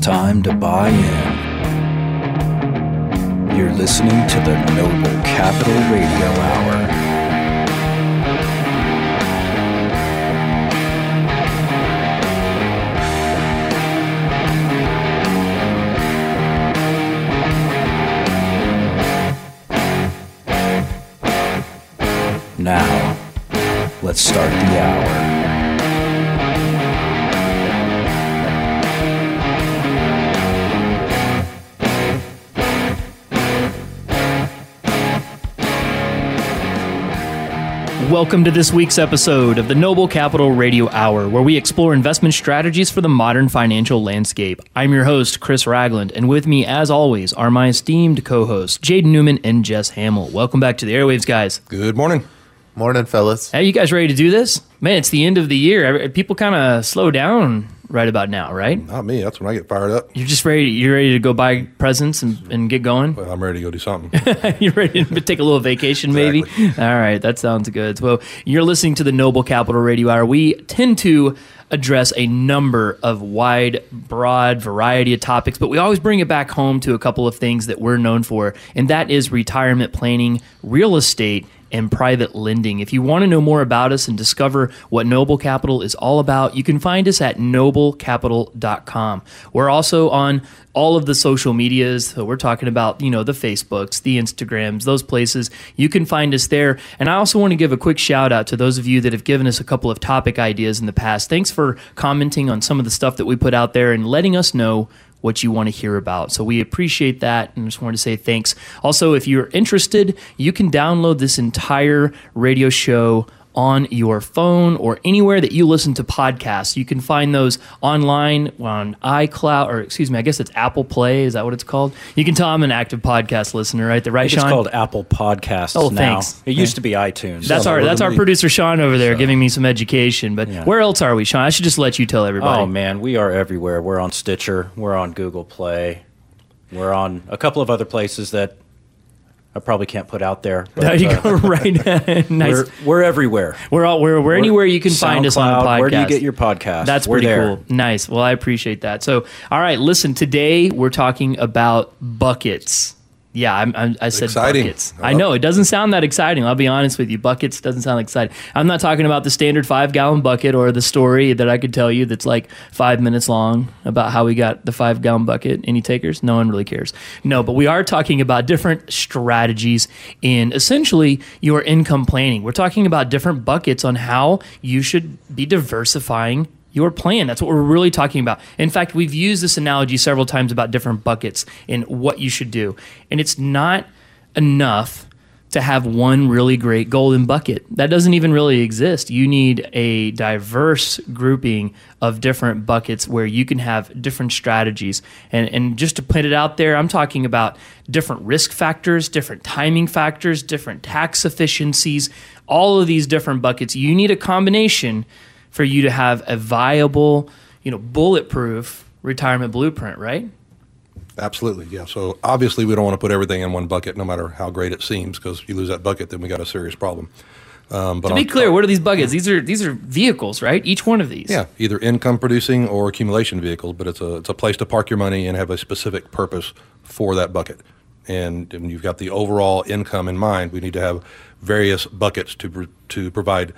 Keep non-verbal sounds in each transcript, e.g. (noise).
time to buy in. You're listening to the Noble Capital Radio Hour. Now, let's start the hour. Welcome to this week's episode of the Noble Capital Radio Hour, where we explore investment strategies for the modern financial landscape. I'm your host, Chris Ragland, and with me, as always, are my esteemed co hosts, Jaden Newman and Jess Hamill. Welcome back to the Airwaves, guys. Good morning. Morning, fellas. Hey, you guys ready to do this? Man, it's the end of the year. People kind of slow down right about now, right? Not me. That's when I get fired up. You're just ready. You're ready to go buy presents and, and get going. Well, I'm ready to go do something. (laughs) You're ready to take a little vacation, maybe? All right, that sounds good. Well, you're listening to the Noble Capital Radio Hour. We tend to address a number of wide, broad variety of topics, but we always bring it back home to a couple of things that we're known for, and that is retirement planning, real estate, and private lending. If you want to know more about us and discover what Noble Capital is all about, you can find us at noblecapital.com. We're also on all of the social medias. So we're talking about, you know, the Facebooks, the Instagrams, those places. You can find us there. And I also want to give a quick shout out to those of you that have given us a couple of topic ideas in the past. Thanks for commenting on some of the stuff that we put out there and letting us know what you want to hear about. So we appreciate that and just wanted to say thanks. Also, if you're interested, you can download this entire radio show on your phone or anywhere that you listen to podcasts. You can find those online on iCloud or excuse me, I guess it's Apple Play. Is that what it's called? You can tell I'm an active podcast listener, right? The right, It's Sean? called Apple Podcasts Oh, now. thanks. It used to be iTunes. that's Sounds our that's our producer Sean over there giving me some education. But Yeah. where else are we, Sean? I should just let you tell everybody. oh man, we are everywhere. We're on Stitcher. We're on Google Play. We're on a couple of other places that I probably can't put out there. but, There you uh, go. (laughs) right. (laughs) nice. We're, we're everywhere. We're all we're, we're anywhere you can find us on a podcast. Where do you get your podcast? That's We're pretty there. cool. Nice. Well, I appreciate that. So, all right, listen. Today we're talking about buckets. Yeah, I'm, I'm, I said Exciting. buckets. I know it doesn't sound that exciting. I'll be honest with you. Buckets doesn't sound exciting. I'm not talking about the standard five gallon bucket or the story that I could tell you that's like five minutes long about how we got the five gallon bucket. Any takers? No one really cares. No, but we are talking about different strategies in essentially your income planning. We're talking about different buckets on how you should be diversifying your plan. That's what we're really talking about. In fact, we've used this analogy several times about different buckets and what you should do. And it's not enough to have one really great golden bucket. That doesn't even really exist. You need a diverse grouping of different buckets where you can have different strategies. And, and just to put it out there, I'm talking about different risk factors, different timing factors, different tax efficiencies, all of these different buckets. You need a combination for you to have a viable, you know, bulletproof retirement blueprint, right? Absolutely. Yeah. So obviously, we don't want to put everything in one bucket, no matter how great it seems, because if you lose that bucket, then we got a serious problem. Um, but To be clear, what are these buckets? These are these are vehicles, right? Each one of these. Yeah, either income producing or accumulation vehicles, but it's a it's a place to park your money and have a specific purpose for that bucket. And when you've got the overall income in mind, we need to have various buckets to to provide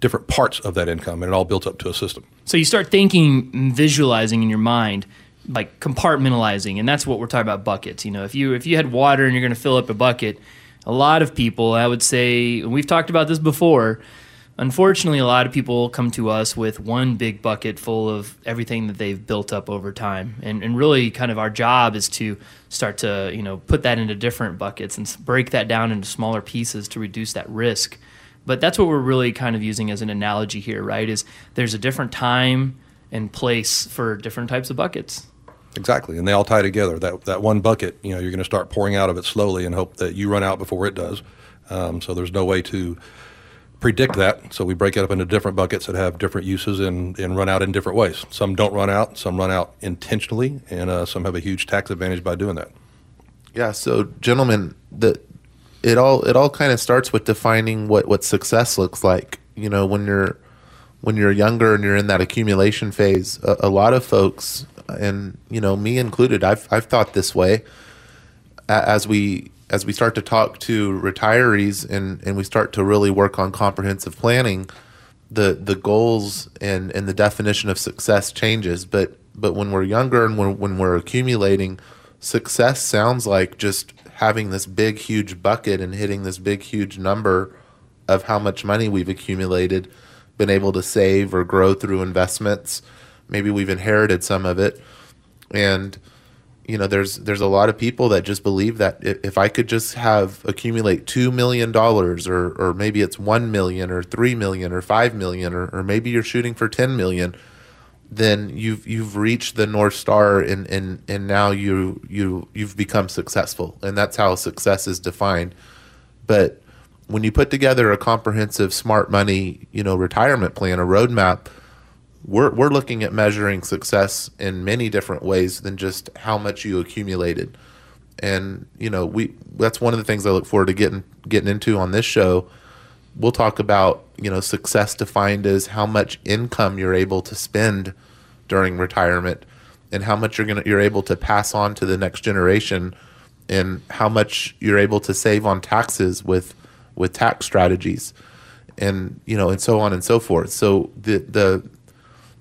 different parts of that income, and it all builds up to a system. So you start thinking, and visualizing in your mind, like compartmentalizing, and that's what we're talking about buckets. You know, if you if you had water and you're going to fill up a bucket, a lot of people, I would say, we've talked about this before. Unfortunately, a lot of people come to us with one big bucket full of everything that they've built up over time, and and really, kind of our job is to start to you know put that into different buckets and break that down into smaller pieces to reduce that risk. But that's what we're really kind of using as an analogy here, right? Is there's a different time and place for different types of buckets. Exactly, and they all tie together. That that one bucket, you know, you're going to start pouring out of it slowly and hope that you run out before it does. Um, so there's no way to predict that. So we break it up into different buckets that have different uses and, and run out in different ways. Some don't run out, some run out intentionally, and uh, some have a huge tax advantage by doing that. Yeah, so gentlemen, the it all it all kind of starts with defining what what success looks like. You know, when you're when you're younger and you're in that accumulation phase, a, a lot of folks and you know me included. I've I've thought this way as we as we start to talk to retirees and and we start to really work on comprehensive planning. The the goals and and the definition of success changes, but but when we're younger and when when we're accumulating, success sounds like just having this big huge bucket and hitting this big huge number of how much money we've accumulated, been able to save or grow through investments. Maybe we've inherited some of it. And you know, there's there's a lot of people that just believe that if, I could just have accumulate two million dollars or or maybe it's one million or three million or five million or, or maybe you're shooting for ten million, then you've you've reached the north star and and and now you you you've become successful. And that's how success is defined. But when you put together a comprehensive smart money you know retirement plan a roadmap we're we're looking at measuring success in many different ways than just how much you accumulated. And you know we that's one of the things I look forward to getting getting into on this show we'll talk about you know success defined as how much income you're able to spend during retirement and how much you're going you're able to pass on to the next generation and how much you're able to save on taxes with with tax strategies and you know and so on and so forth. So the the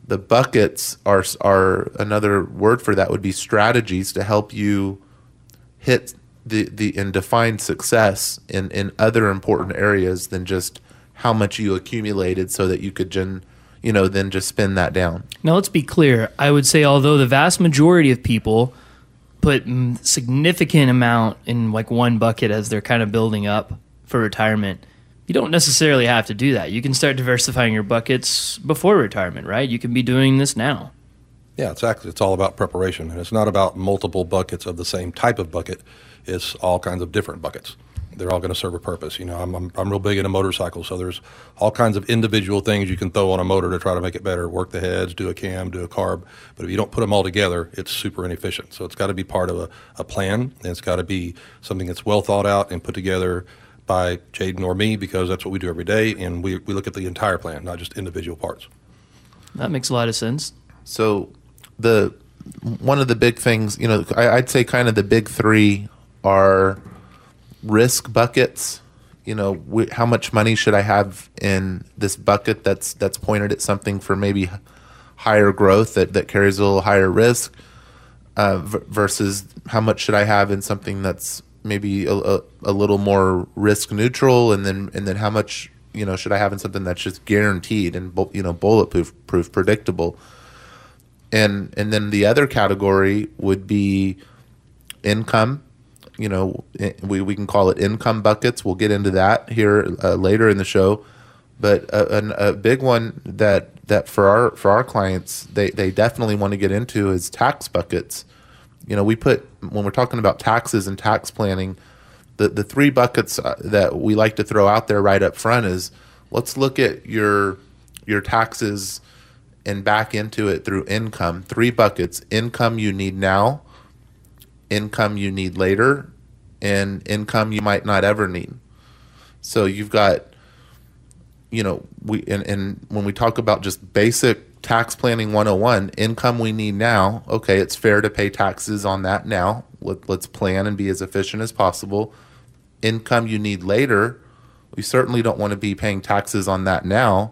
the buckets are are another word for that would be strategies to help you hit the, the and define success in, in other important areas than just how much you accumulated so that you could gen, you know then just spin that down Now, let's be clear. I would say, although the vast majority of people put significant amount in like one bucket as they're kind of building up for retirement, you don't necessarily have to do that. You can start diversifying your buckets before retirement, right? You can be doing this now. Yeah, exactly. it's all about preparation, and it's not about multiple buckets of the same type of bucket. It's all kinds of different buckets. They're all going to serve a purpose. You know, I'm, I'm I'm real big into motorcycles, so there's all kinds of individual things you can throw on a motor to try to make it better. Work the heads, do a cam, do a carb. But if you don't put them all together, it's super inefficient. So it's got to be part of a, a plan, and it's got to be something that's well thought out and put together by Jaden or me because that's what we do every day, and we, we look at the entire plan, not just individual parts. That makes a lot of sense. So the one of the big things, you know, I, I'd say kind of the big three are risk buckets. You know, wh- how much money should I have in this bucket that's that's pointed at something for maybe higher growth that that carries a little higher risk, uh, v- versus how much should I have in something that's maybe a, a, a little more risk neutral, and then and then how much you know should I have in something that's just guaranteed and you know bulletproof, proof, predictable and and then the other category would be income you know we, we can call it income buckets. We'll get into that here uh, later in the show. But a, an- a big one that that for our for our clients they they definitely want to get into is tax buckets. You know we put when we're talking about taxes and tax planning the the three buckets uh, that we like to throw out there right up front is let's look at your your taxes and back into it through income. Three buckets. Income you need now, income you need later, and income you might not ever need. So you've got, you know, we and, and when we talk about just basic tax planning 101, income we need now, okay, it's fair to pay taxes on that now. Let, let's plan and be as efficient as possible. Income you need later, we certainly don't want to be paying taxes on that now.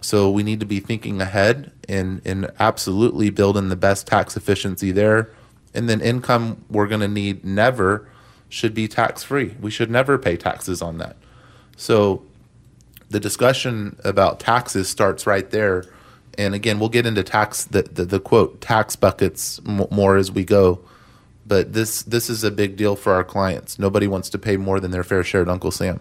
So we need to be thinking ahead and, and absolutely building the best tax efficiency there. And then income we're going to need never should be tax free. We should never pay taxes on that. So the discussion about taxes starts right there. And again, we'll get into tax the, the, the quote tax buckets m- more as we go. But this this is a big deal for our clients. Nobody wants to pay more than their fair share at Uncle Sam.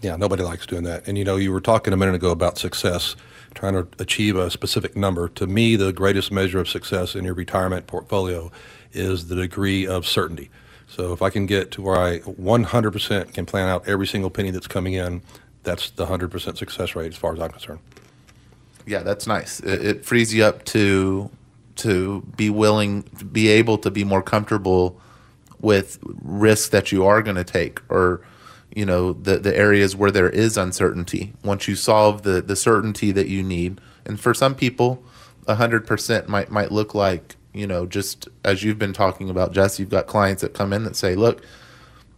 Yeah, nobody likes doing that. And you know, you were talking a minute ago about success, trying to achieve a specific number. To me, the greatest measure of success in your retirement portfolio is the degree of certainty. So if I can get to where I 100% can plan out every single penny that's coming in, that's the 100% success rate as far as I'm concerned. Yeah, that's nice. It, it frees you up to to be willing, to be able to be more comfortable with risks that you are going to take, or you know the the areas where there is uncertainty. Once you solve the the certainty that you need, and for some people, hundred percent might might look like you know, just as you've been talking about, Jess, you've got clients that come in that say, look,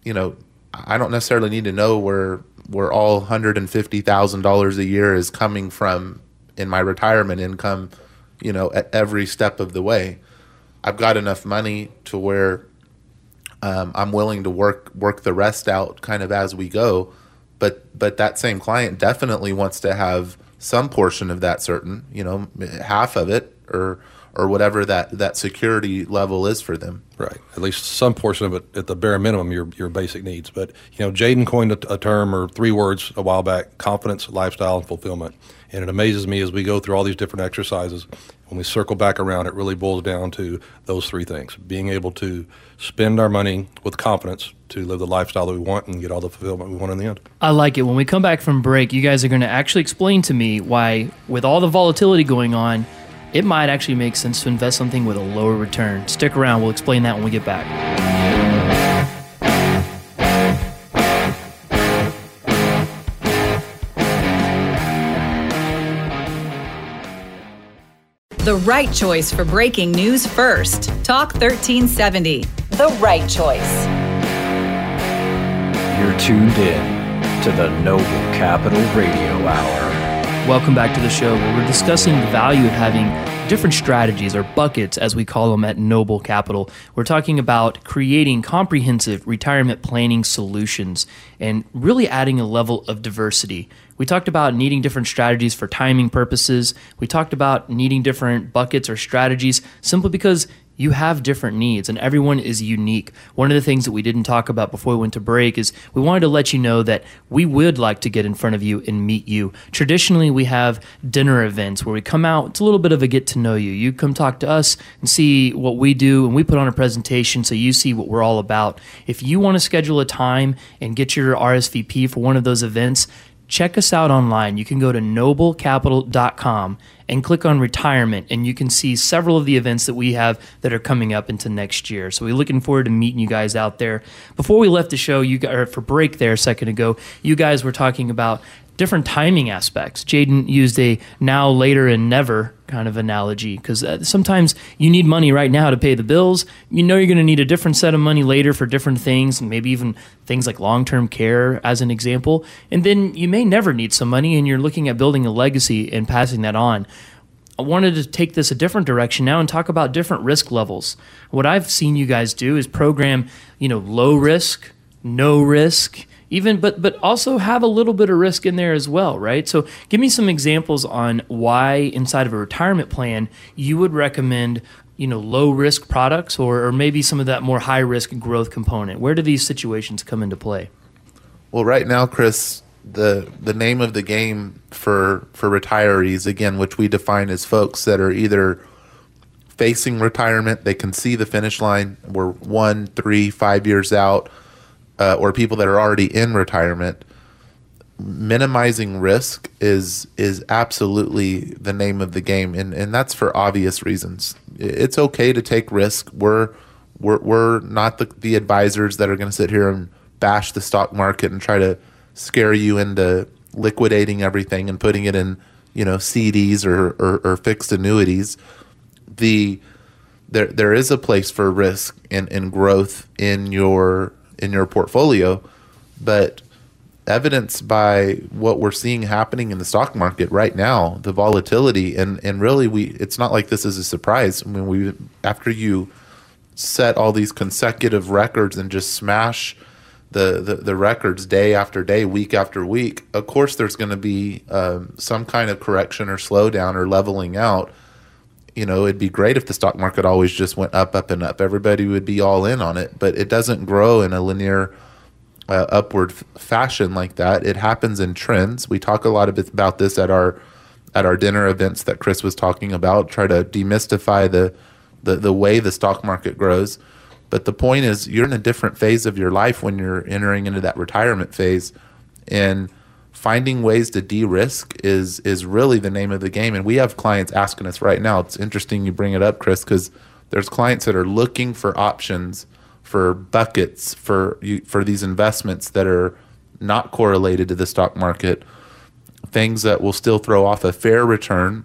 you know, I don't necessarily need to know where where all hundred and fifty thousand dollars a year is coming from in my retirement income, you know, at every step of the way. I've got enough money to where um, I'm willing to work work the rest out kind of as we go. But but that same client definitely wants to have some portion of that certain, you know, half of it or or whatever that, that security level is for them. Right. At least some portion of it at the bare minimum, your your basic needs. But you know, Jaden coined a, a term or three words a while back: confidence, lifestyle, and fulfillment. And it amazes me as we go through all these different exercises. When we circle back around, it really boils down to those three things: being able to spend our money with confidence to live the lifestyle that we want and get all the fulfillment we want in the end. I like it. When we come back from break, you guys are going to actually explain to me why, with all the volatility going on, it might actually make sense to invest something with a lower return. Stick around, we'll explain that when we get back. The right choice for breaking news first. Talk 1370. The right choice. You're tuned in to the Noble Capital Radio Hour. Welcome back to the show where we're discussing the value of having different strategies or buckets, as we call them at Noble Capital. We're talking about creating comprehensive retirement planning solutions and really adding a level of diversity. We talked about needing different strategies for timing purposes. We talked about needing different buckets or strategies simply because you have different needs and everyone is unique. One of the things that we didn't talk about before we went to break is we wanted to let you know that we would like to get in front of you and meet you. Traditionally, we have dinner events where we come out, it's a little bit of a get to know you. You come talk to us and see what we do, and we put on a presentation so you see what we're all about. If you want to schedule a time and get your RSVP for one of those events, check us out online. You can go to noblecapital.com and click on retirement, and you can see several of the events that we have that are coming up into next year. So we're looking forward to meeting you guys out there. Before we left the show, you got, or for break there a second ago, you guys were talking about different timing aspects. Jaden used a now, later, and never kind of analogy because uh, sometimes you need money right now to pay the bills. You know you're going to need a different set of money later for different things, maybe even things like long term care, as an example. And then you may never need some money and you're looking at building a legacy and passing that on. I wanted to take this a different direction now and talk about different risk levels. What I've seen you guys do is program, you know, low risk, no risk, even but but also have a little bit of risk in there as well, right? So give me some examples on why inside of a retirement plan you would recommend you know low risk products or, or maybe some of that more high risk growth component. Where do these situations come into play? Well, right now, Chris, the the name of the game for for retirees again, which we define as folks that are either facing retirement, they can see the finish line. We're one, three, five years out uh, or people that are already in retirement, minimizing risk is is absolutely the name of the game, and and that's for obvious reasons. It's okay to take risk. We're we're we're not the the advisors that are going to sit here and bash the stock market and try to scare you into liquidating everything and putting it in you know CDs or, or, or fixed annuities. The there there is a place for risk and, and growth in your in your portfolio, but evidenced by what we're seeing happening in the stock market right now, the volatility and and really we it's not like this is a surprise. I mean we after you set all these consecutive records and just smash the, the, the records day after day, week after week, of course there's going to be um, some kind of correction or slowdown or leveling out. You know, it'd be great if the stock market always just went up, up, and up. Everybody would be all in on it, but it doesn't grow in a linear uh, upward f- fashion like that. It happens in trends. We talk a lot about this at our at our dinner events that Chris was talking about. Try to demystify the the, the way the stock market grows. But the point is, you're in a different phase of your life when you're entering into that retirement phase, and finding ways to de-risk is is really the name of the game. And we have clients asking us right now. It's interesting you bring it up, Chris, because there's clients that are looking for options for buckets for for these investments that are not correlated to the stock market, things that will still throw off a fair return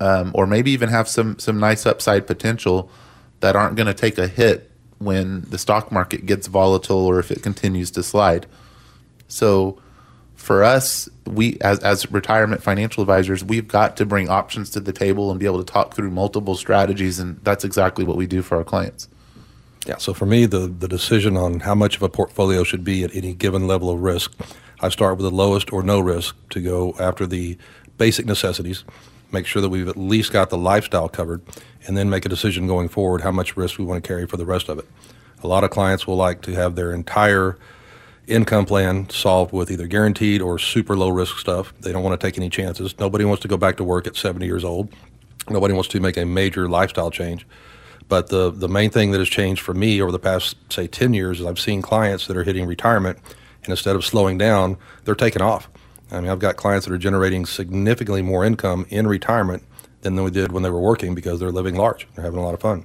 um, or maybe even have some some nice upside potential that aren't going to take a hit when the stock market gets volatile or if it continues to slide. So for us, we as as retirement financial advisors, we've got to bring options to the table and be able to talk through multiple strategies and that's exactly what we do for our clients. Yeah, so for me, the, the decision on how much of a portfolio should be at any given level of risk, I start with the lowest or no risk to go after the basic necessities, make sure that we've at least got the lifestyle covered, and then make a decision going forward how much risk we want to carry for the rest of it. A lot of clients will like to have their entire income plan solved with either guaranteed or super low risk stuff. They don't want to take any chances. Nobody wants to go back to work at 70 years old. Nobody wants to make a major lifestyle change. But the, the main thing that has changed for me over the past, say, 10 years is I've seen clients that are hitting retirement, and instead of slowing down, they're taking off. I mean, I've got clients that are generating significantly more income in retirement than they did when they were working because they're living large. They're having a lot of fun.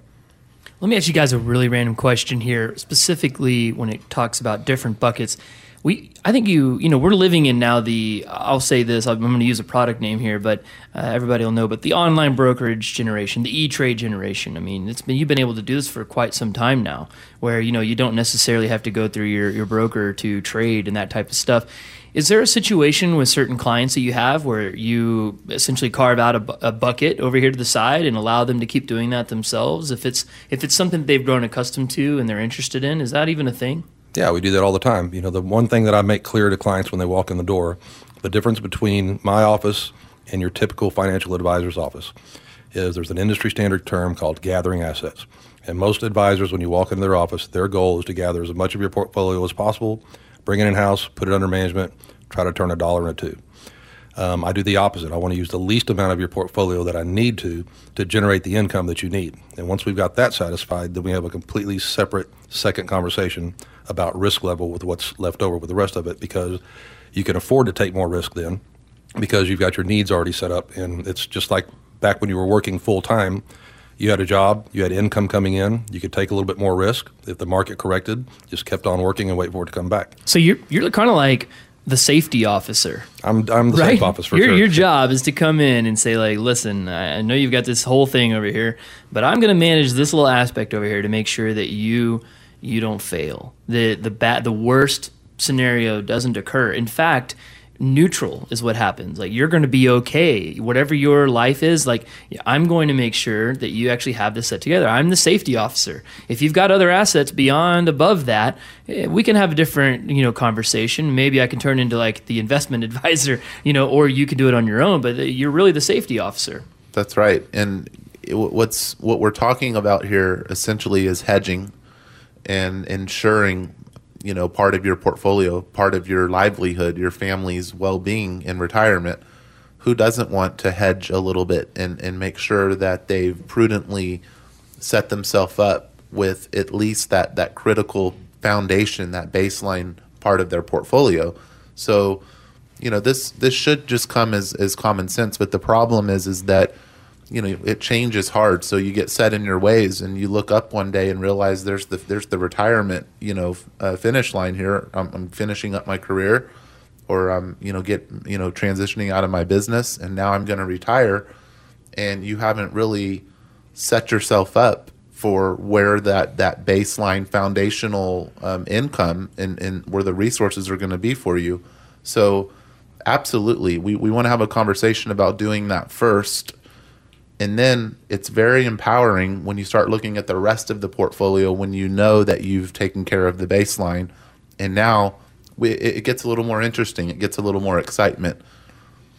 Let me ask you guys a really random question here, specifically when it talks about different buckets. We, I think you, you know, we're living in now the. I'll say this. I'm going to use a product name here, but uh, everybody will know. But the online brokerage generation, the e-trade generation. I mean, it's been you've been able to do this for quite some time now, where you know you don't necessarily have to go through your your broker to trade and that type of stuff. Is there a situation with certain clients that you have where you essentially carve out a, bu- a, bucket over here to the side and allow them to keep doing that themselves? If it's if it's something they've grown accustomed to and they're interested in, is that even a thing? Yeah, we do that all the time. You know, the one thing that I make clear to clients when they walk in the door, the difference between my office and your typical financial advisor's office is there's an industry standard term called gathering assets. And most advisors, when you walk into their office, their goal is to gather as much of your portfolio as possible bring it in house, put it under management, try to turn a dollar into two. Um, I do the opposite. I want to use the least amount of your portfolio that I need to to generate the income that you need. And once we've got that satisfied, then we have a completely separate second conversation about risk level with what's left over with the rest of it because you can afford to take more risk then because you've got your needs already set up. And it's just like back when you were working full time you had a job, you had income coming in, you could take a little bit more risk. If the market corrected, just kept on working and wait for it to come back. So you're you're kind of like the safety officer. I'm I'm the right? safe officer your, sure. Your job is to come in and say like, listen, I know you've got this whole thing over here, but I'm going to manage this little aspect over here to make sure that you you don't fail. The the bad the worst scenario doesn't occur. In fact, neutral is what happens. Like you're going to be okay. Whatever your life is, like I'm going to make sure that you actually have this set together. I'm the safety officer. If you've got other assets beyond above that, eh, we can have a different, you know, conversation. Maybe I can turn into like the investment (laughs) advisor, you know, or you can do it on your own, but eh, you're really the safety officer. That's right. And what's what we're talking about here essentially is hedging and ensuring you know part of your portfolio, part of your livelihood, your family's well-being in retirement. Who doesn't want to hedge a little bit and, and make sure that they've prudently set themselves up with at least that that critical foundation, that baseline part of their portfolio. So, you know, this this should just come as, as common sense. But the problem is is that you know it changes hard. So you get set in your ways and you look up one day and realize there's the there's the retirement you know uh, finish line here. I'm, I'm, finishing up my career or I'm you know get you know transitioning out of my business and now I'm going to retire. And you haven't really set yourself up for where that that baseline foundational um, income and, and where the resources are going to be for you. So absolutely we, we want to have a conversation about doing that first and then it's very empowering when you start looking at the rest of the portfolio when you know that you've taken care of the baseline. And now we, it gets a little more interesting. It gets a little more excitement.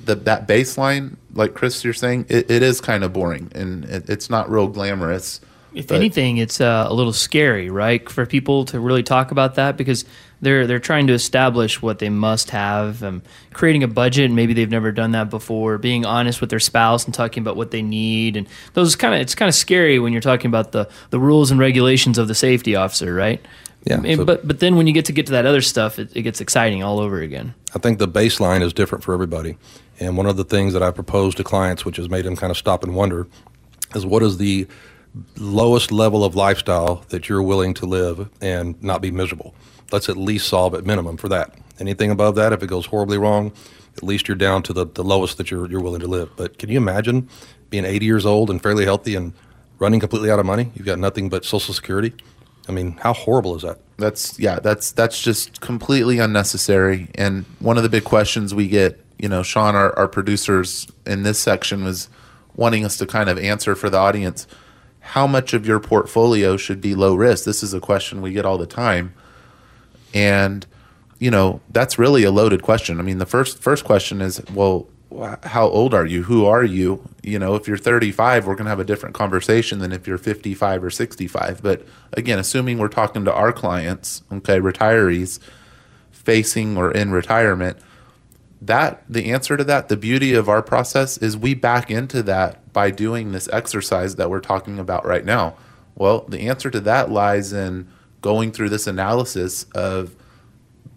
The, that baseline, like Chris, you're saying, it, it is kind of boring and it, it's not real glamorous. If anything, it's uh, a little scary, right, for people to really talk about that because they're they're trying to establish what they must have, um, creating a budget. Maybe they've never done that before. Being honest with their spouse and talking about what they need, and those kind of it's kind of scary when you're talking about the the rules and regulations of the safety officer, right? Yeah. And, so but but then when you get to get to that other stuff, it, it gets exciting all over again. I think the baseline is different for everybody, and one of the things that I propose to clients, which has made them kind of stop and wonder, is what is the lowest level of lifestyle that you're willing to live and not be miserable let's at least solve at minimum for that. Anything above that, if it goes horribly wrong, at least you're down to the, the lowest that you're, you're willing to live. But can you imagine being 80 years old and fairly healthy and running completely out of money? You've got nothing but Social Security. I mean, how horrible is that? That's yeah, that's that's just completely unnecessary. And one of the big questions we get, you know, Sean, our, our producers in this section was wanting us to kind of answer for the audience how much of your portfolio should be low risk? This is a question we get all the time. And you know, that's really a loaded question. I mean, the first first question is, well, how old are you? Who are you? You know, if you're 35, we're going to have a different conversation than if you're 55 or 65. But again, assuming we're talking to our clients, okay, retirees facing or in retirement, that the answer to that, the beauty of our process is we back into that by doing this exercise that we're talking about right now. Well, the answer to that lies in going through this analysis of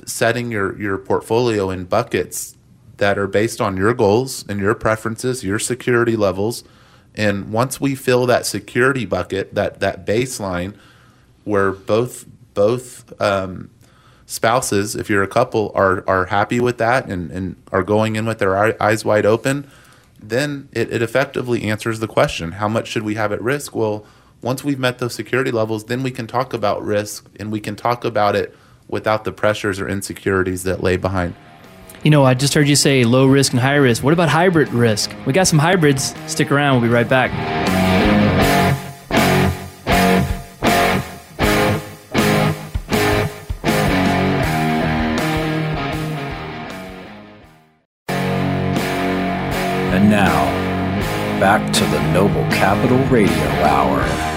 setting your your portfolio in buckets that are based on your goals and your preferences, your security levels. And once we fill that security bucket, that that baseline, where both both um, spouses, if you're a couple, are are happy with that and, and are going in with their eyes wide open, then it, it effectively answers the question: How much should we have at risk? Well, once we've met those security levels, then we can talk about risk and we can talk about it without the pressures or insecurities that lay behind. You know, I just heard you say low risk and high risk. What about hybrid risk? We got some hybrids. Stick around. We'll be right back. And now, back to the Noble Capital Radio Hour.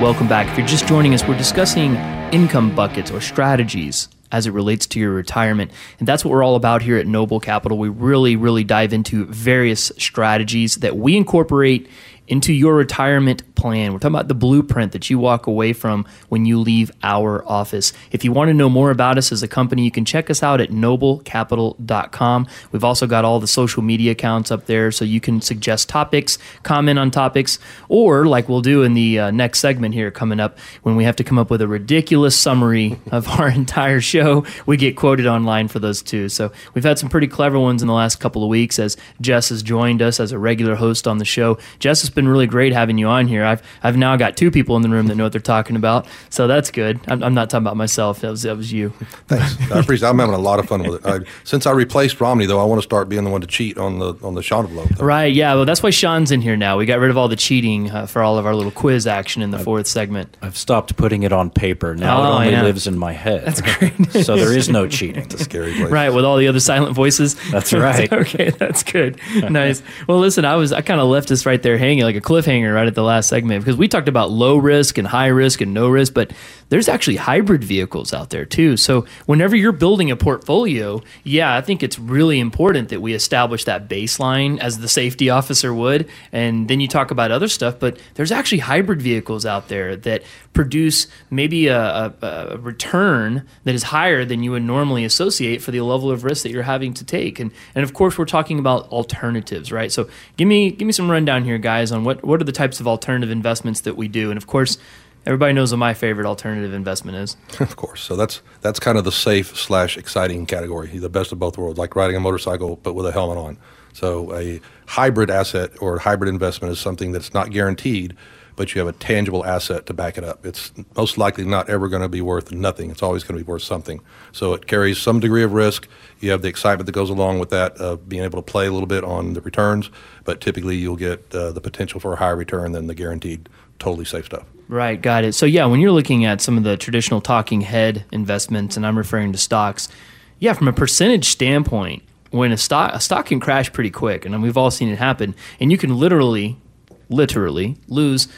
Welcome back. If you're just joining us, we're discussing income buckets or strategies as it relates to your retirement. And that's what we're all about here at Noble Capital. We really, really dive into various strategies that we incorporate into your retirement plan. We're talking about the blueprint that you walk away from when you leave our office. If you want to know more about us as a company, you can check us out at noblecapital.com. We've also got all the social media accounts up there so you can suggest topics, comment on topics, or like we'll do in the uh, next segment here coming up when we have to come up with a ridiculous summary (laughs) of our entire show, we get quoted online for those too. So we've had some pretty clever ones in the last couple of weeks as Jess has joined us as a regular host on the show. Jess has been really great having you on here. I've I've now got two people in the room that know what they're talking about, so that's good. I'm, I'm not talking about myself. That was that was you. Thanks. (laughs) I appreciate. It. I'm having a lot of fun with it. I, since I replaced Romney, though, I want to start being the one to cheat on the on the Sean envelope. Right. Yeah. Well, that's why Sean's in here now. We got rid of all the cheating uh, for all of our little quiz action in the fourth segment. I've stopped putting it on paper. Now Oh, it only yeah. lives in my head. That's great. (laughs) (laughs) so there is no cheating. It's a scary place. Right, with all the other silent voices. That's right. okay, that's good. Nice. Well, listen, I was I kind of left us right there hanging like a cliffhanger right at the last segment because we talked about low risk and high risk and no risk, but there's actually hybrid vehicles out there too. So whenever you're building a portfolio, yeah, I think it's really important that we establish that baseline as the safety officer would, and then you talk about other stuff. But there's actually hybrid vehicles out there that produce maybe a, a, a return that is higher than you would normally associate for the level of risk that you're having to take. And and of course, we're talking about alternatives, right? So give me give me some rundown here, guys, on what what are the types of alternative investments that we do, and of course. Everybody knows what my favorite alternative investment is. (laughs) Of course. So that's that's kind of the safe slash exciting category. The best of both worlds, like riding a motorcycle but with a helmet on. So a hybrid asset or hybrid investment is something that's not guaranteed, but you have a tangible asset to back it up. It's most likely not ever going to be worth nothing. It's always going to be worth something. So it carries some degree of risk. You have the excitement that goes along with that of being able to play a little bit on the returns, but typically you'll get uh, the potential for a higher return than the guaranteed totally safe stuff. Right, got it. So yeah, when you're looking at some of the traditional talking head investments, and I'm referring to stocks, yeah, from a percentage standpoint, when a stock a stock can crash pretty quick, and we've all seen it happen, and you can literally, literally lose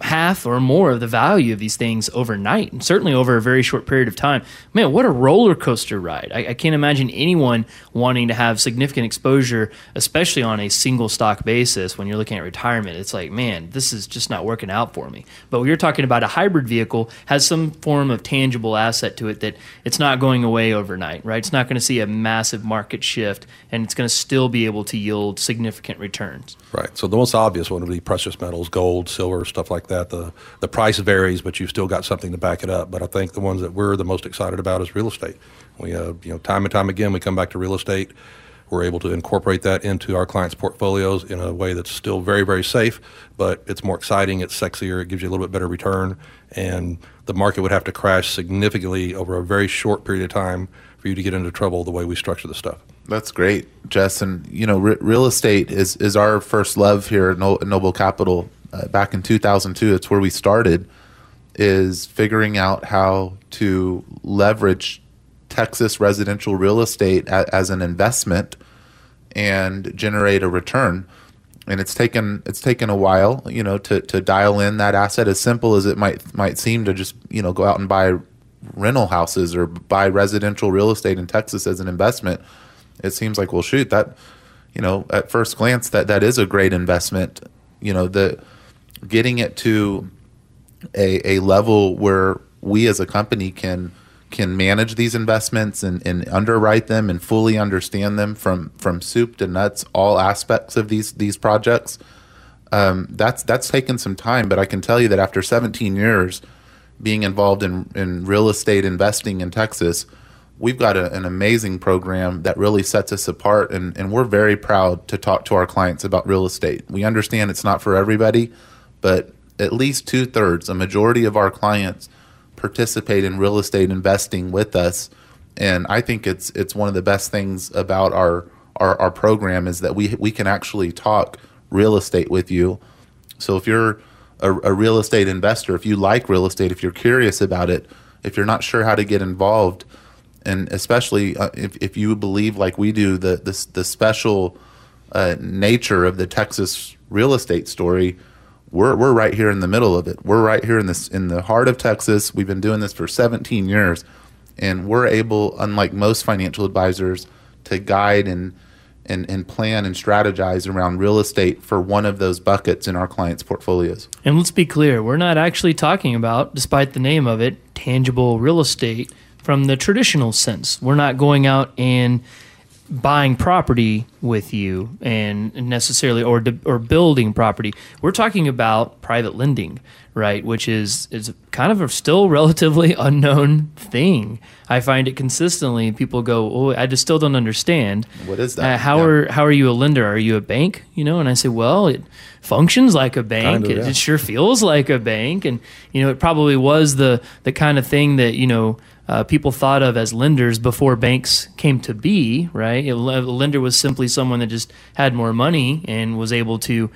half or more of the value of these things overnight, and certainly over a very short period of time. Man, what a roller coaster ride! I, I can't imagine anyone wanting to have significant exposure, especially on a single stock basis. When you're looking at retirement, it's like, man, this is just not working out for me. But when you're talking about a hybrid vehicle, has some form of tangible asset to it that it's not going away overnight, right? It's not going to see a massive market shift, and it's going to still be able to yield significant returns. Right. So the most obvious one would be precious metals, gold, silver, stuff like that. The the price varies, but you've still got something to back it up. But I think the ones that we're the most excited about is real estate. We, uh, you know, time and time again, we come back to real estate. We're able to incorporate that into our clients' portfolios in a way that's still very, very safe, but it's more exciting, it's sexier, it gives you a little bit better return, and the market would have to crash significantly over a very short period of time for you to get into trouble the way we structure the stuff. That's great, Jess. And you know, re- real estate is is our first love here at no- Noble Capital. Uh, back in 2002, it's where we started. Is figuring out how to leverage Texas residential real estate a- as an investment and generate a return. And it's taken it's taken a while, you know, to, to dial in that asset. As simple as it might might seem to just you know go out and buy rental houses or buy residential real estate in Texas as an investment it seems like well shoot that you know at first glance that that is a great investment you know the getting it to a, a level where we as a company can can manage these investments and, and underwrite them and fully understand them from from soup to nuts all aspects of these these projects. Um, that's that's taken some time but I can tell you that after 17 years being involved in, in real estate investing in Texas we've got a, an amazing program that really sets us apart and, and we're very proud to talk to our clients about real estate. We understand it's not for everybody but at least two-thirds a majority of our clients participate in real estate investing with us. And i think it's it's one of the best things about our our, our program is that we we can actually talk real estate with you. So if you're a, a real estate investor if you like real estate if you're curious about it if you're not sure how to get involved and especially uh, if, if you believe like we do the the, the special uh, nature of the Texas real estate story, we're we're right here in the middle of it. We're right here in this in the heart of Texas. We've been doing this for 17 years, and we're able, unlike most financial advisors, to guide and and, and plan and strategize around real estate for one of those buckets in our clients' portfolios. And let's be clear, we're not actually talking about, despite the name of it, tangible real estate from the traditional sense. We're not going out and buying property with you and necessarily or or building property. We're talking about private lending, right? Which is is kind of a still (laughs) relatively unknown thing. I find it consistently. People go, "Oh, I just still don't understand." What is that? Uh, how Yeah. are how are you a lender? Are you a bank? You know, and I say, well, it functions like a bank. Kind of, it, yeah. it sure feels like a bank, and you know, it probably was the the kind of thing that you know. Uh, people thought of as lenders before banks came to be, right? a lender was simply someone that just had more money and was able to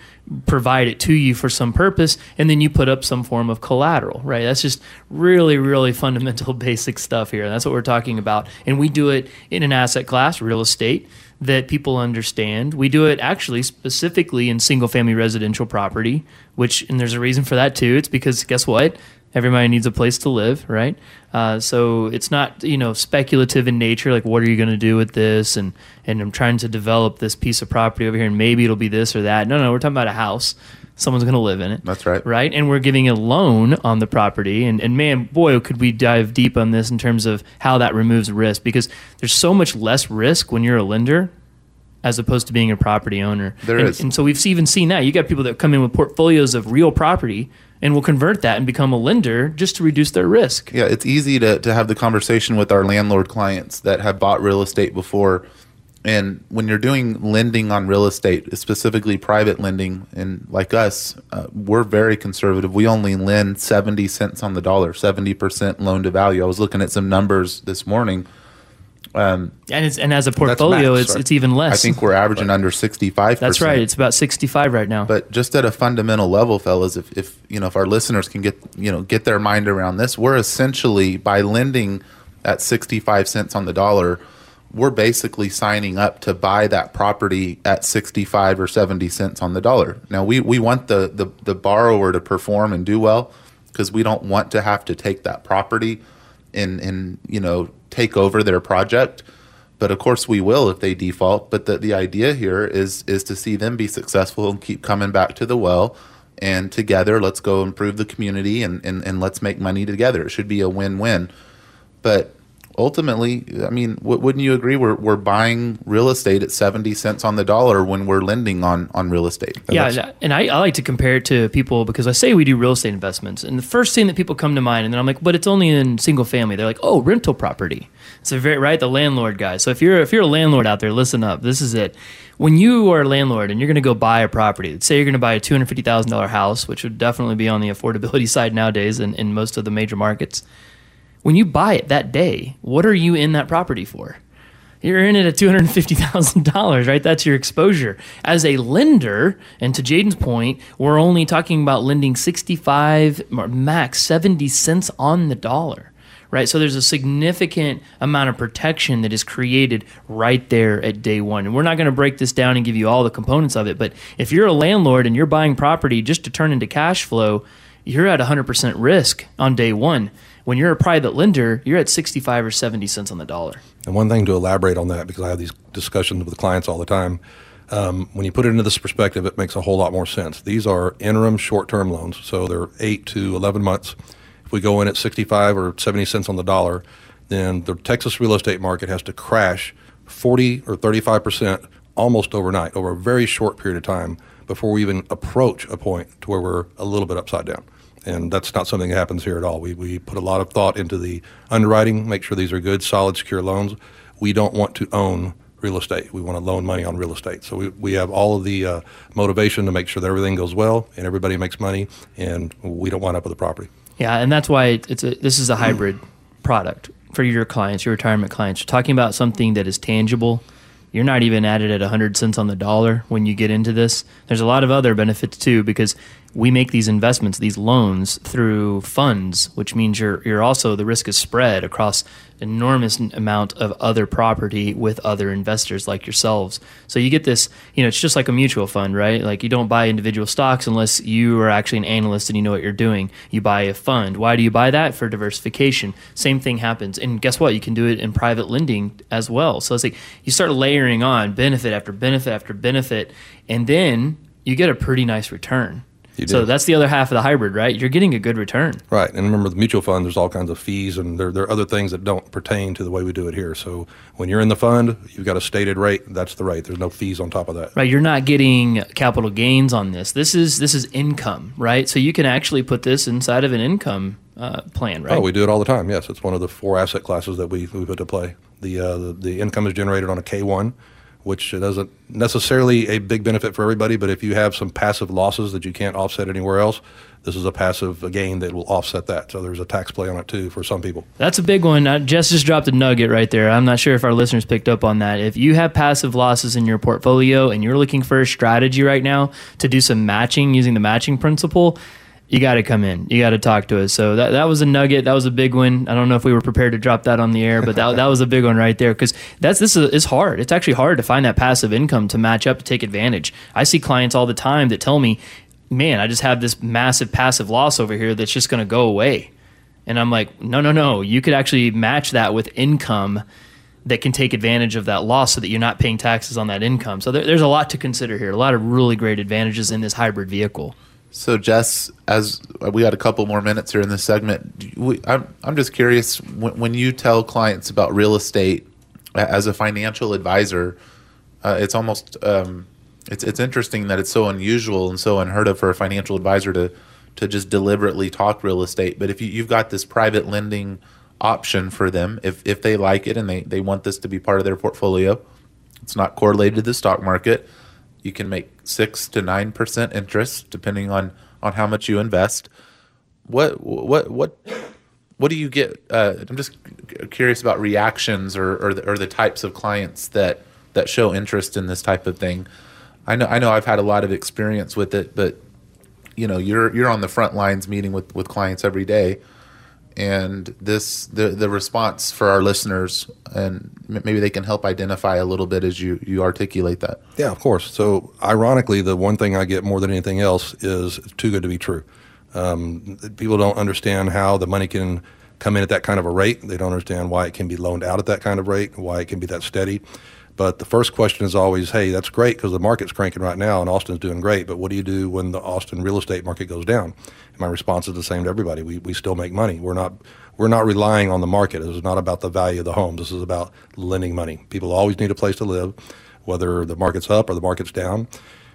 provide it to you for some purpose, and then you put up some form of collateral, right? That's just really, really fundamental, (laughs) basic stuff here. That's what we're talking about. And we do it in an asset class, real estate, that people understand. We do it actually specifically in single family residential property, which, and there's a reason for that too. It's because guess what? Everybody needs a place to live, right? Uh, so it's not you know speculative in nature. Like, what are you going to do with this? And and I'm trying to develop this piece of property over here, and maybe it'll be this or that. No, no, we're talking about a house. Someone's going to live in it. That's right. Right, and we're giving a loan on the property. And and man, boy, could we dive deep on this in terms of how that removes risk because there's so much less risk when you're a lender as opposed to being a property owner. There and, is. and so we've even seen that. You got people that come in with portfolios of real property and will convert that and become a lender just to reduce their risk. Yeah, it's easy to, to have the conversation with our landlord clients that have bought real estate before. And when you're doing lending on real estate, specifically private lending, and like us, uh, we're very conservative. We only lend 70 cents on the dollar, 70% loan to value. I was looking at some numbers this morning. Um, and it's, and as a portfolio, max, it's right? it's even less. I think we're averaging under 65%. that's right. It's about 65 right now. But just at a fundamental level, fellas, if, if you know if our listeners can get you know get their mind around this, we're essentially by lending at sixty five cents on the dollar, we're basically signing up to buy that property at sixty five or seventy cents on the dollar. Now we, we want the, the, the borrower to perform and do well because we don't want to have to take that property and and you know take over their project. But of course we will if they default. But the, the idea here is is to see them be successful and keep coming back to the well. And together let's go improve the community and, and, and let's make money together. It should be a win-win. But ultimately i mean w- wouldn't you agree we're, we're buying real estate at 70 cents on the dollar when we're lending on on real estate And yeah, and I, I like to compare it to people because I say we do real estate investments, and the first thing that people come to mind, and then I'm like, but it's only in single family. They're like, oh, rental property. It's So very right, the landlord guy. So if you're if you're a landlord out there, listen up. This is it. When you are a landlord and you're going to go buy a property, let's say you're going to buy a two hundred fifty thousand dollar house, which would definitely be on the affordability (laughs) side nowadays in, in most of the major markets. When you buy it that day, what are you in that property for? You're in it at two hundred fifty thousand dollars, right? That's your exposure as a lender. And to Jaden's point, we're only talking about lending sixty-five max seventy cents on the dollar right? So there's a significant amount of protection that is created right there at day one. And we're not going to break this down and give you all the components of it, but if you're a landlord and you're buying property just to turn into cash flow, you're at 100% risk on day one. When you're a private lender, you're at 65 or 70 cents on the dollar. And one thing to elaborate on that, because I have these discussions with clients all the time, um, when you put it into this perspective, it makes a whole lot more sense. These are interim short term loans, so they're 8 to 11 months If we go in at 65 or 70 cents on the dollar, then the Texas real estate market has to crash 40 or 35 percent almost overnight over a very short period of time before we even approach a point to where we're a little bit upside down. And that's not something that happens here at all. We, we put a lot of thought into the underwriting, make sure these are good, solid, secure loans. We don't want to own real estate. We want to loan money on real estate. So we, we have all of the uh, motivation to make sure that everything goes well and everybody makes money and we don't wind up with a property. Yeah, and that's why it's a this is a hybrid product for your clients, your retirement clients. You're talking about something that is tangible. You're not even at it at 100 cents on the dollar when you get into this. There's a lot of other benefits too because we make these investments, these loans through funds, which means you're you're also the risk is spread across enormous amount of other property with other investors like yourselves. So you get this, you know, it's just like a mutual fund, right? Like you don't buy individual stocks unless you are actually an analyst and you know what you're doing. You buy a fund. Why do you buy that? For diversification. Same thing happens. And guess what? You can do it in private lending as well. So it's like you start layering on benefit after benefit after benefit and then you get a pretty nice return. So that's the other half of the hybrid, right? You're getting a good return. Right. And remember, the mutual fund, there's all kinds of fees, and there, there are other things that don't pertain to the way we do it here. So when you're in the fund, you've got a stated rate. That's the rate. There's no fees on top of that. Right. You're not getting capital gains on this. This is this is income, right? So you can actually put this inside of an income uh, plan, right? Oh, we do it all the time. Yes, it's one of the four asset classes that we, we put to play. The, uh, the the income is generated on a K1 which doesn't necessarily a big benefit for everybody. But if you have some passive losses that you can't offset anywhere else, this is a passive gain that will offset that. So there's a tax play on it too for some people. That's a big one. Uh, Jess just dropped a nugget right there. I'm not sure if our listeners picked up on that. If you have passive losses in your portfolio and you're looking for a strategy right now to do some matching using the matching principle, you got to come in. You got to talk to us. So that, that was a nugget. That was a big one. I don't know if we were prepared to drop that on the air, but that, that was a big one right there because that's this is, is hard. It's actually hard to find that passive income to match up to take advantage. I see clients all the time that tell me, "Man, I just have this massive passive loss over here that's just going to go away," and I'm like, "No, no, no. You could actually match that with income." that can take advantage of that loss so that you're not paying taxes on that income. So there, there's a lot to consider here, a lot of really great advantages in this hybrid vehicle. So, Jess, as we got a couple more minutes here in this segment, we, I'm, I'm just curious when, when, you tell clients about real estate as a financial advisor, uh, it's almost um, it's it's interesting that it's so unusual and so unheard of for a financial advisor to to just deliberately talk real estate. But if you, you've got this private lending option for them, if if they like it and they, they want this to be part of their portfolio, it's not correlated to the stock market you can make six to nine percent interest depending on on how much you invest. What what what what do you get? Uh, I'm just curious about reactions or or the, or the types of clients that that show interest in this type of thing. I know I know I've had a lot of experience with it, but you know you're you're on the front lines meeting with with clients every day and this the the response for our listeners and maybe they can help identify a little bit as you you articulate that. Yeah of course. So ironically the one thing i get more than anything else is too good to be true. Um, people don't understand how the money can come in at that kind of a rate. They don't understand why it can be loaned out at that kind of rate why it can be that steady but the first question is always, hey, that's great because the market's cranking right now and Austin's doing great. But what do you do when the Austin real estate market goes down? And my response is the same to everybody. We, we still make money. We're not we're not relying on the market. This is not about the value of the home. This is about lending money. People always need a place to live, whether the market's up or the market's down.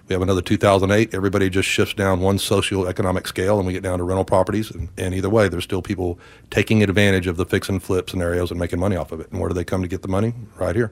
We have another 2008. Everybody just shifts down one socioeconomic scale, and we get down to rental properties. And, and either way, there's still people taking advantage of the fix and flip scenarios and making money off of it. And where do they come to get the money? Right here.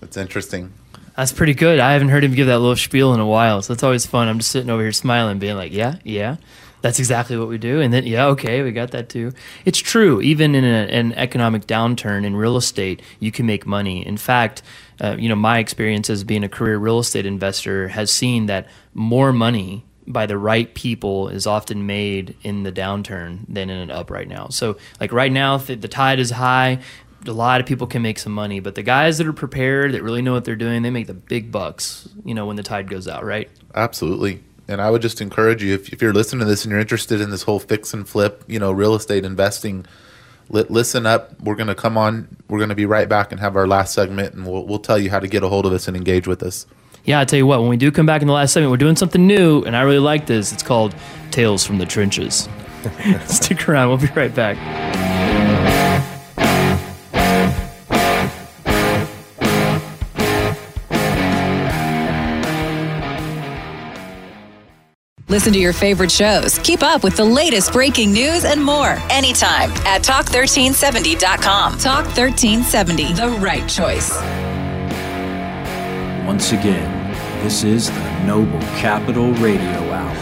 That's interesting. That's pretty good. I haven't heard him give that little spiel in a while, so that's always fun. I'm just sitting over here smiling, being like, "Yeah, yeah, that's exactly what we do." And then, yeah, okay, we got that too. It's true. Even in a, an economic downturn in real estate, you can make money. In fact, uh, you know, my experience as being a career real estate investor has seen that more money by the right people is often made in the downturn than in an up right now. So, like right now, the tide is high a lot of people can make some money, but the guys that are prepared, that really know what they're doing, they make the big bucks, you know, when the tide goes out, right? Absolutely. And I would just encourage you, if, if you're listening to this and you're interested in this whole fix and flip, you know, real estate investing, li- listen up. We're going to come on. We're going to be right back and have our last segment, and we'll, we'll tell you how to get a hold of us and engage with us. Yeah, I tell you what, when we do come back in the last segment, we're doing something new, and I really like this. It's called Tales from the Trenches. (laughs) Stick around. We'll be right back. Listen to your favorite shows. Keep up with the latest breaking news and more anytime at talk1370.com. Talk 1370, the right choice. Once again, this is the Noble Capital Radio Hour.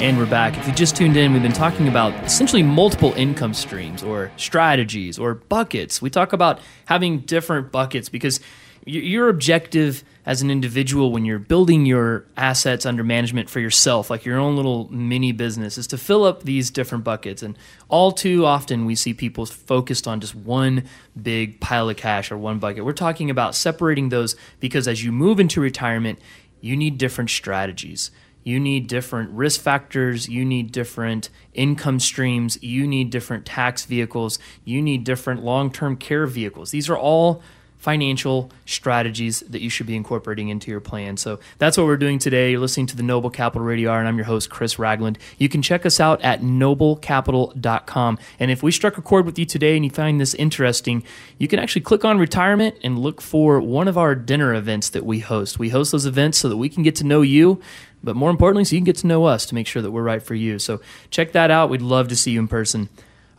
And we're back. If you just tuned in, we've been talking about essentially multiple income streams or strategies or buckets. We talk about having different buckets because your objective as an individual when you're building your assets under management for yourself, like your own little mini business, is to fill up these different buckets. And all too often, we see people focused on just one big pile of cash or one bucket. We're talking about separating those because as you move into retirement, you need different strategies. You need different risk factors. You need different income streams. You need different tax vehicles. You need different long term care vehicles. These are all financial strategies that you should be incorporating into your plan. So that's what we're doing today. You're listening to the Noble Capital Radio and I'm your host, Chris Ragland. You can check us out at noblecapital.com. And if we struck a chord with you today and you find this interesting, you can actually click on retirement and look for one of our dinner events that we host. We host those events so that we can get to know you but more importantly, so you can get to know us to make sure that we're right for you. So check that out. We'd love to see you in person.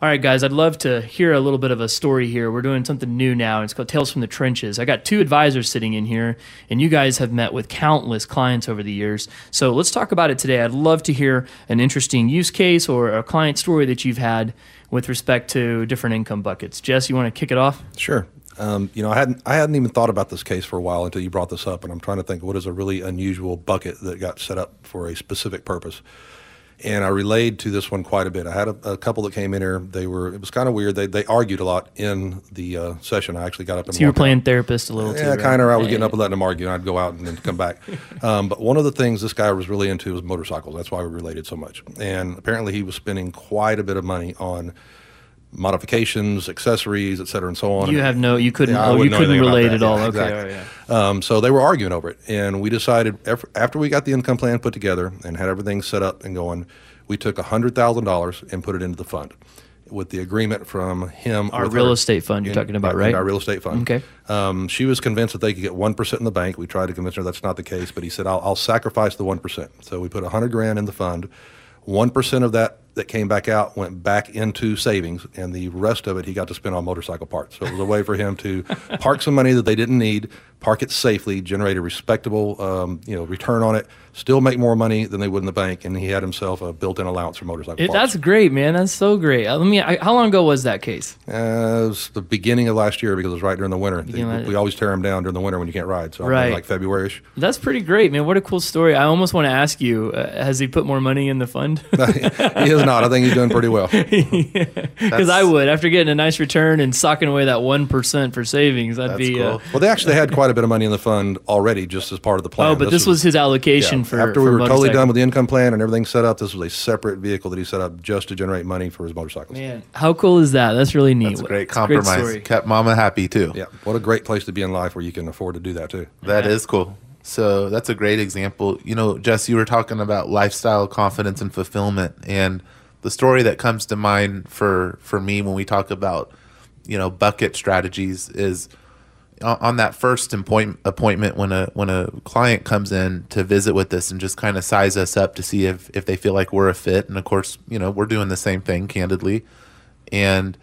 All right, guys, I'd love to hear a little bit of a story here. We're doing something new now. It's called Tales from the Trenches. I got two advisors sitting in here, and you guys have met with countless clients over the years. So let's talk about it today. I'd love to hear an interesting use case or a client story that you've had with respect to different income buckets. Jess, you want to kick it off? Sure. Um, you know, I hadn't I hadn't even thought about this case for a while until you brought this up, and I'm trying to think what is a really unusual bucket that got set up for a specific purpose and I relayed to this one quite a bit. I had a, a couple that came in here. They were it was kind of weird. They they argued a lot in the uh, session. I actually got up and so you were playing out. therapist a little yeah, too. kind of. I was getting up and letting them argue, and I'd go out and then come back. (laughs) um, but one of the things this guy was really into was motorcycles. That's why we related so much. And apparently, he was spending quite a bit of money on modifications, accessories, et cetera, and so on. You have no, you couldn't, yeah, oh, you couldn't relate at all. Yeah, okay, exactly. oh, yeah. Um, so they were arguing over it, and we decided after we got the income plan put together and had everything set up and going, we took hundred thousand dollars and put it into the fund. With the agreement from him, our real her, estate fund you're in, talking about, right? Our real estate fund. Okay. Um, she was convinced that they could get one percent in the bank. We tried to convince her that's not the case, but he said, "I'll, I'll sacrifice the one percent." So we put a hundred grand in the fund. One percent of that that came back out went back into savings, and the rest of it he got to spend on motorcycle parts. So it was a way for him to park some money that they didn't need, park it safely, generate a respectable, um, you know, return on it, still make more money than they would in the bank, and he had himself a built-in allowance for motorcycle it. That's great, man. That's so great. Uh, let me. I, how long ago was that case? Uh, it was the beginning of last year because it was right during the winter. They, we always tear them down during the winter when you can't ride. So right. like Februaryish. That's pretty great, man. What a cool story. I almost want to ask you: uh, Has he put more money in the fund? (laughs) he has not. I think he's doing pretty well. (laughs) Because I would after getting a nice return and socking away that one percent for savings. That'd be uh, well. They actually had quite a bit of money in the fund already, just as part of the plan. Oh, but this, this was, was, his allocation yeah, for after for we were totally done with the income plan and everything set up. This was a separate vehicle that he set up just to generate money for his motorcycles. Man, how cool is that? That's really neat. That's a great compromise. Great Kept Mama happy too. Yeah, what a great place to be in life where you can afford to do that too. That yeah. is cool. So that's a great example. You know, Jess, you were talking about lifestyle confidence and fulfillment, and the story that comes to mind for for me when we talk about you know bucket strategies is o- on that first appoint, appointment when a when a client comes in to visit with us and just kind of size us up to see if if they feel like we're a fit. And of course you know we're doing the same thing candidly. And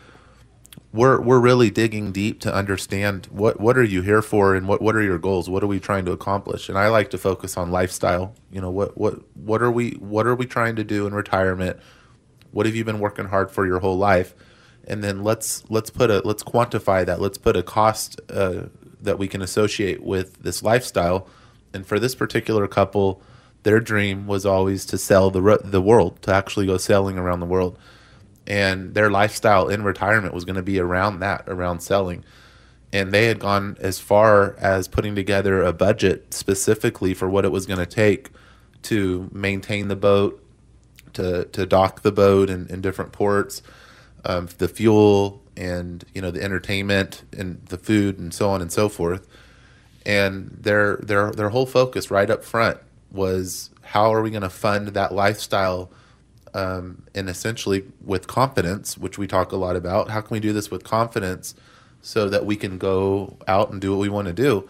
we're we're really digging deep to understand what what are you here for and what what are your goals? What are we trying to accomplish? And i like to focus on lifestyle. You know what what what are we what are we trying to do in retirement? What have you been working hard for your whole life and then let's let's put a let's quantify that. Let's put a cost uh, that we can associate with this lifestyle. And for this particular couple their dream was always to sell the the world to actually go sailing around the world. And their lifestyle in retirement was going to be around that around selling. And they had gone as far as putting together a budget specifically for what it was going to take to maintain the boat to to dock the boat in, in different ports um, the fuel and you know the entertainment and the food and so on and so forth and their their their whole focus right up front was how are we going to fund that lifestyle um, and essentially with confidence, which we talk a lot about. How can we do this with confidence so that we can go out and do what we want to do?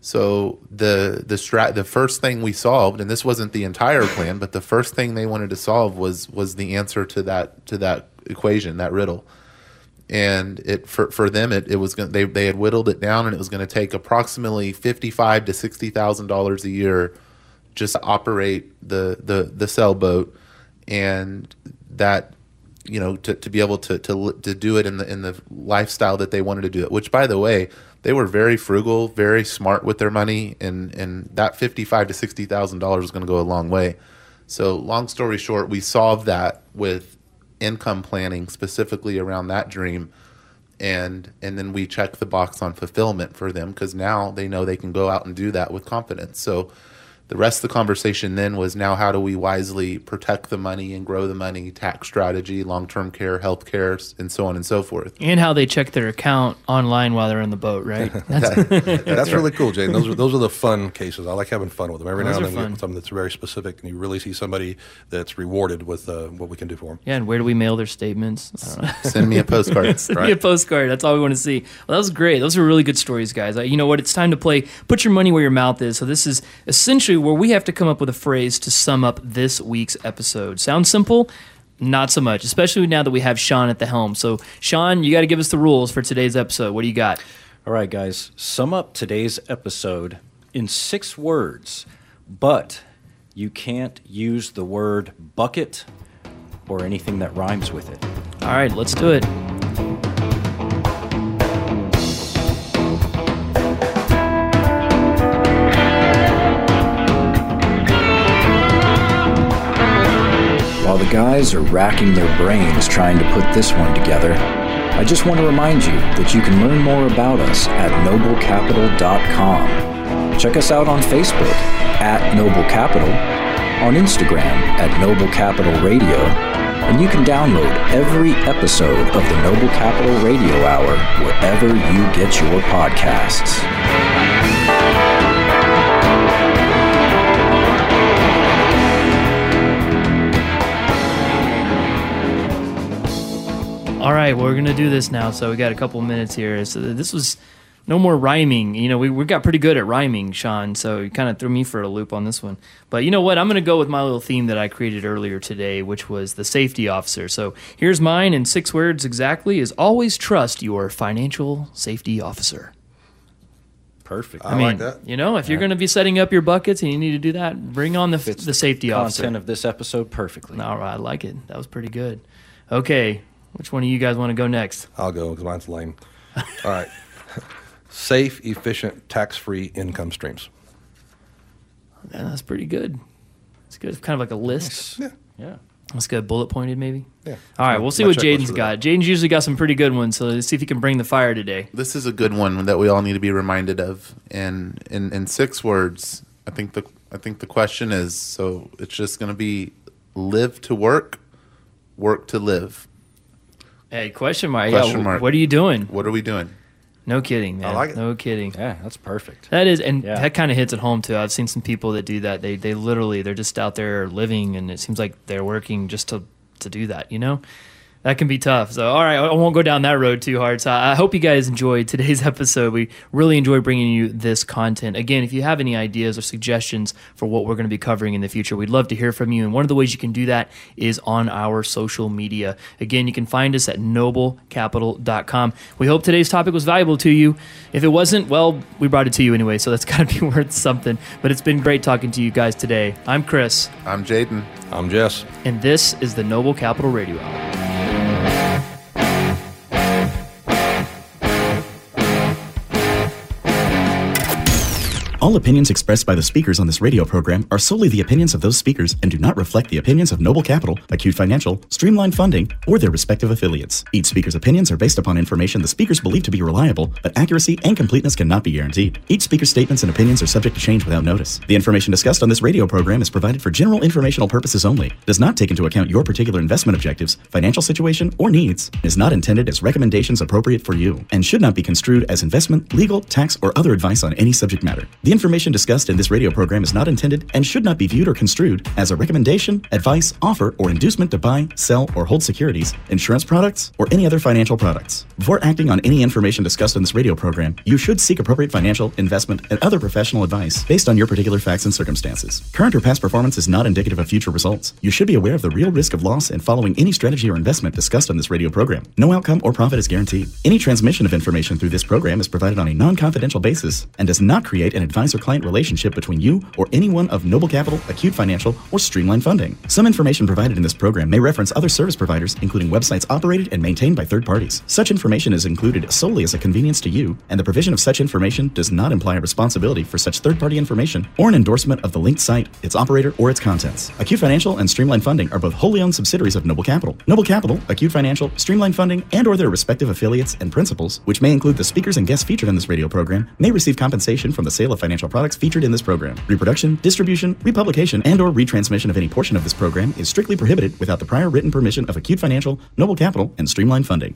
So the the strat the first thing we solved, and this wasn't the entire plan, but the first thing they wanted to solve was was the answer to that to that equation, that riddle. And it for, for them it, it was going they they had whittled it down and it was going to take approximately fifty five to sixty thousand dollars a year just to operate the the the sailboat. And that you know to, to be able to, to to do it in the in the lifestyle that they wanted to do it which by the way they were very frugal very smart with their money. And and that 55 to 60 thousand dollars is going to go a long way. So long story short we solved that with income planning specifically around that dream. And and then we check the box on fulfillment for them because now they know they can go out and do that with confidence. So the rest of the conversation then was now how do we wisely protect the money and grow the money, tax strategy, long term care, health care, and so on and so forth. And how they check their account online while they're in the boat, right? (laughs) (laughs) That's, That's really cool, Jay. Those are those are the fun cases. I like having fun with them. Every Those now and then something that's very specific, and you really see somebody that's rewarded with uh, what we can do for them. yeah, and where do we mail their statements? I don't know. Send me a (laughs) postcard. Send me a postcard. That's all we want to see. Well, that was great. Those were really good stories, guys. You know what? It's time to play Put Your Money Where Your Mouth Is. So, this is essentially where we have to come up with a phrase to sum up this week's episode. Sounds simple? Not so much, especially now that we have Sean at the helm. So, Sean, you got to give us the rules for today's episode. What do you got? All right, guys, sum up today's episode in six words, but you can't use the word bucket or anything that rhymes with it. All right, let's do it. Guys are racking their brains trying to put this one together, I just want to remind you that you can learn more about us at noblecapital.com. Check us out on Facebook at Noble Capital, on Instagram at Noble Capital Radio, and you can download every episode of the Noble Capital Radio Hour wherever you get your podcasts. All right, well, we're gonna do this now. So we got a couple minutes here. So this was no more rhyming. You know, we, we got pretty good at rhyming, Sean. So you kind of threw me for a loop on this one. But you know what? I'm gonna go with my little theme that I created earlier today, which was the safety officer. So here's mine in six words exactly: is always trust your financial safety officer. Perfect. I, like that. You know, if you're going to be setting up your buckets and you need to do that, bring on the, Fits the safety officer. Content of this episode perfectly. All right, I like it. That was pretty good. Okay, which one of you guys want to go next? I'll go because mine's lame. All right. (laughs) Safe, efficient, tax-free income streams. Yeah, that's pretty good. It's good. Kind of like a list. Yeah. Yeah. That's good. Bullet pointed, maybe. Yeah. All right, we'll see My what checklist Jaden's got. that. Jaden's usually got some pretty good ones, so let's see if he can bring the fire today. This is a good one that we all need to be reminded of. And in, in six words, I think the I think the question is so it's just going to be live to work, work to live. Hey, question mark. Question yeah, mark. What are you doing? What are we doing? No kidding, man. like it. No kidding. Yeah, that's perfect. That is, and Yeah. that kind of hits it home too. I've seen some people that do that. They they literally they're just out there living, and it seems like they're working just to to do that. You know, That can be tough. So, all right, I won't go down that road too hard. So, I hope you guys enjoyed today's (laughs) episode. We really enjoy bringing you this content. Again, if you have any ideas or suggestions for what we're going to be covering in the future, we'd love to hear from you. And one of the ways you can do that is on our social media. Again, you can find us at noblecapital.com. We hope today's topic was valuable to you. If it wasn't, well, we brought it to you anyway, so that's (laughs) got to be worth something. But it's been great talking to you guys today. I'm Chris, I'm Jaden. I'm Jess. and this is the Noble Capital Radio Hour. All opinions expressed by the speakers on this radio program are solely the opinions of those speakers and do not reflect the opinions of Noble Capital, Acute Financial, Streamline Funding, or their respective affiliates. Each speaker's opinions are based upon information the speakers believe to be reliable, but accuracy and completeness cannot be guaranteed. Each speaker's statements and opinions are subject to change without notice. The information discussed on this radio program is provided for general informational purposes only, does not take into account your particular investment objectives, financial situation, or needs, is not intended as recommendations appropriate for you, and should not be construed as investment, legal, tax, or other advice on any subject matter. The information discussed in this radio program is not intended and should not be viewed or construed as a recommendation, advice, offer, or inducement to buy, sell, or hold securities, insurance products, or any other financial products. Before acting on any information discussed in this radio program, you should seek appropriate financial, investment, and other professional advice based on your particular facts and circumstances. Current or past performance is not indicative of future results. You should be aware of the real risk of loss in following any strategy or investment discussed on this radio program. No outcome or profit is guaranteed. Any transmission of information through this program is provided on a non confidential basis and does not create an advisor client relationship between you or anyone of Noble Capital, Acute Financial, or Streamline Funding. Some information provided in this program may reference other service providers, including websites operated and maintained by third parties. Such information is included solely as a convenience to you, and the provision of such information does not imply a responsibility for such third party information or an endorsement of the linked site, its operator, or its contents. Acute Financial and Streamline Funding are both wholly owned subsidiaries of Noble Capital. Noble Capital, Acute Financial, Streamline Funding, and or their respective affiliates and principals, which may include the speakers and guests featured in this radio program, may receive compensation from the sale of financial products featured in this program. Reproduction, distribution, republication, and or retransmission of any portion of this program is strictly prohibited without the prior written permission of Acute Financial, Noble Capital, and Streamline Funding.